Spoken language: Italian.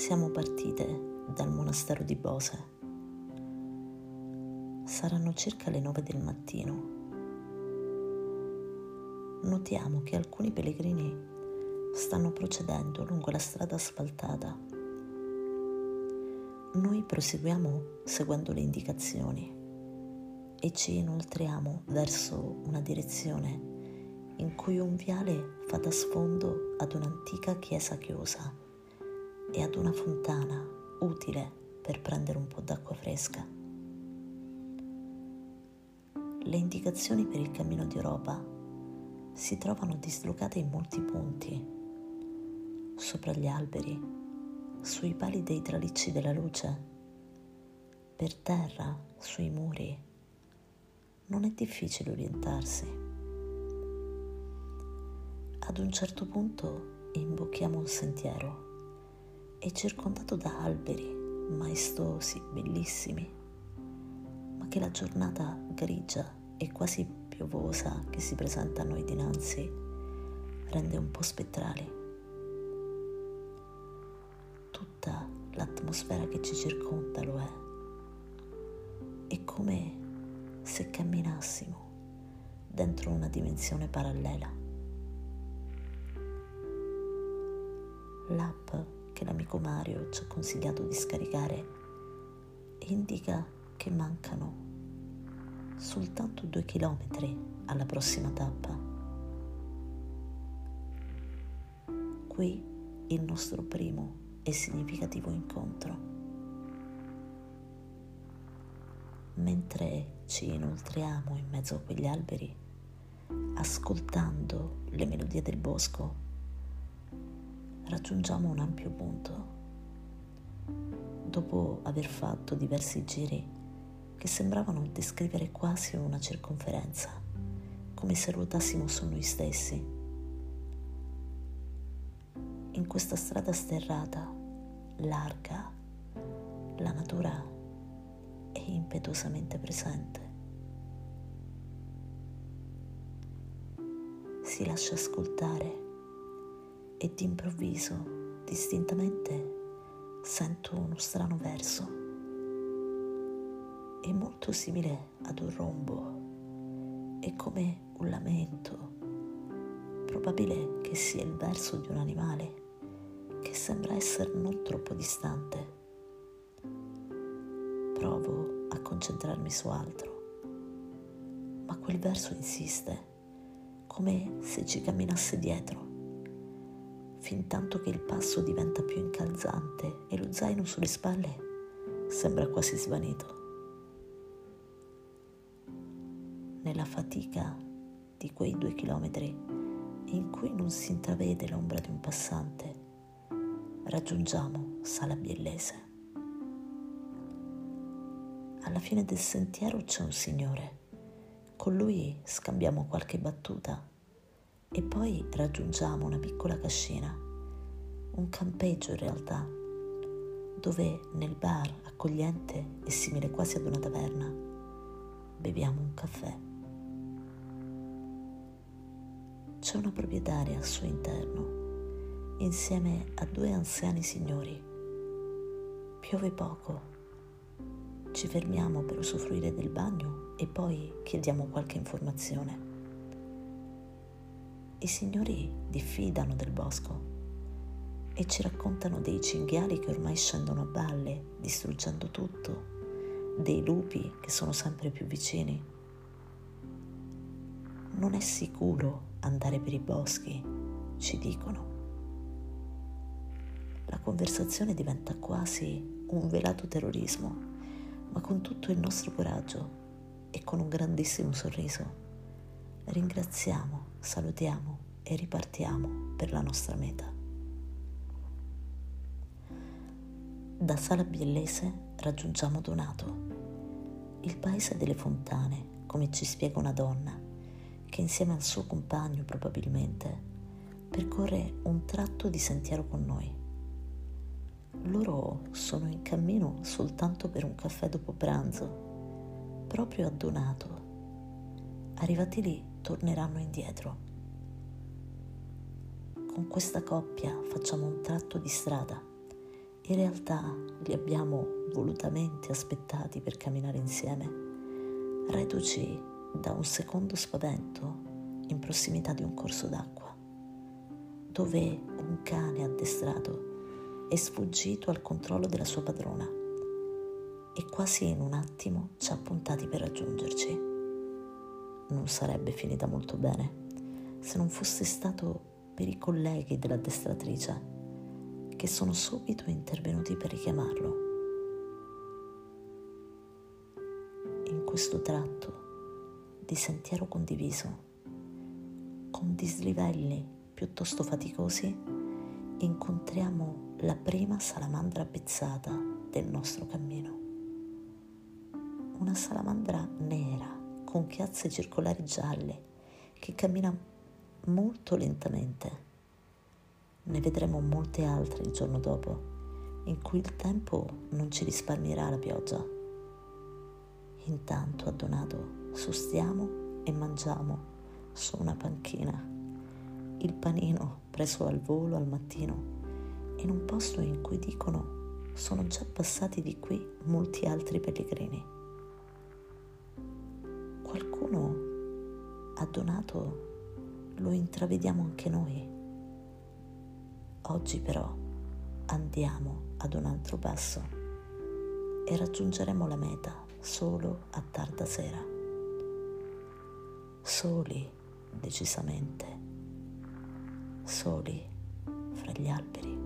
Siamo partite dal monastero di Bose. Saranno circa le nove del mattino. Notiamo che alcuni pellegrini stanno procedendo lungo la strada asfaltata. Noi proseguiamo seguendo le indicazioni e ci inoltriamo verso una direzione in cui un viale fa da sfondo ad un'antica chiesa chiusa e ad una fontana utile per prendere un po' d'acqua fresca. Le indicazioni per il cammino di Europa si trovano dislocate in molti punti, sopra gli alberi, sui pali dei tralicci della luce, per terra, sui muri. Non è difficile orientarsi. Ad un certo punto imbocchiamo un sentiero è circondato da alberi maestosi, bellissimi, ma che la giornata grigia e quasi piovosa che si presenta a noi dinanzi rende un po' spettrali. Tutta l'atmosfera che ci circonda lo è. È come se camminassimo dentro una dimensione parallela. L'app che l'amico Mario ci ha consigliato di scaricare indica che mancano soltanto due chilometri alla prossima tappa. Qui il nostro primo e significativo incontro. Mentre ci inoltriamo in mezzo a quegli alberi, ascoltando le melodie del bosco, raggiungiamo un ampio punto. Dopo aver fatto diversi giri che sembravano descrivere quasi una circonferenza, come se ruotassimo su noi stessi. In questa strada sterrata, larga, la natura è impetuosamente presente. Si lascia ascoltare e d'improvviso, distintamente, sento uno strano verso. È molto simile ad un rombo, è come un lamento. Probabile che sia il verso di un animale che sembra essere non troppo distante. Provo a concentrarmi su altro, ma quel verso insiste, come se ci camminasse dietro fin tanto che il passo diventa più incalzante e lo zaino sulle spalle sembra quasi svanito. Nella fatica di quei due chilometri in cui non si intravede l'ombra di un passante, raggiungiamo Sala Biellese. Alla fine del sentiero c'è un signore. Con lui scambiamo qualche battuta e poi raggiungiamo una piccola cascina, un campeggio in realtà, dove nel bar accogliente e simile quasi ad una taverna beviamo un caffè. C'è una proprietaria al suo interno, insieme a due anziani signori. Piove poco. Ci fermiamo per usufruire del bagno e poi chiediamo qualche informazione. I signori diffidano del bosco e ci raccontano dei cinghiali che ormai scendono a balle, distruggendo tutto, dei lupi che sono sempre più vicini. Non è sicuro andare per i boschi, ci dicono. La conversazione diventa quasi un velato terrorismo, ma con tutto il nostro coraggio e con un grandissimo sorriso ringraziamo, salutiamo e ripartiamo per la nostra meta. Da Sala Biellese raggiungiamo Donato, il paese delle fontane, come ci spiega una donna, che insieme al suo compagno probabilmente percorre un tratto di sentiero con noi. Loro sono in cammino soltanto per un caffè dopo pranzo, proprio a Donato. Arrivati lì torneranno indietro. Con questa coppia facciamo un tratto di strada In realtà li abbiamo volutamente aspettati per camminare insieme, reduci da un secondo spavento in prossimità di un corso d'acqua, dove un cane addestrato è sfuggito al controllo della sua padrona e quasi in un attimo ci ha puntati per raggiungerci. Non sarebbe finita molto bene se non fosse stato per i colleghi dell'addestratrice che sono subito intervenuti per richiamarlo. In questo tratto di sentiero condiviso, con dislivelli piuttosto faticosi, incontriamo la prima salamandra pezzata del nostro cammino. Una salamandra nera con chiazze circolari gialle che cammina molto lentamente ne vedremo molte altre il giorno dopo, in cui il tempo non ci risparmierà la pioggia. Intanto a Donato sostiamo e mangiamo su una panchina il panino preso al volo al mattino in un posto in cui dicono sono già passati di qui molti altri pellegrini. Qualcuno ha donato, lo intravediamo anche noi Oggi però andiamo ad un altro passo e raggiungeremo la meta solo a tarda sera. Soli, decisamente, soli fra gli alberi.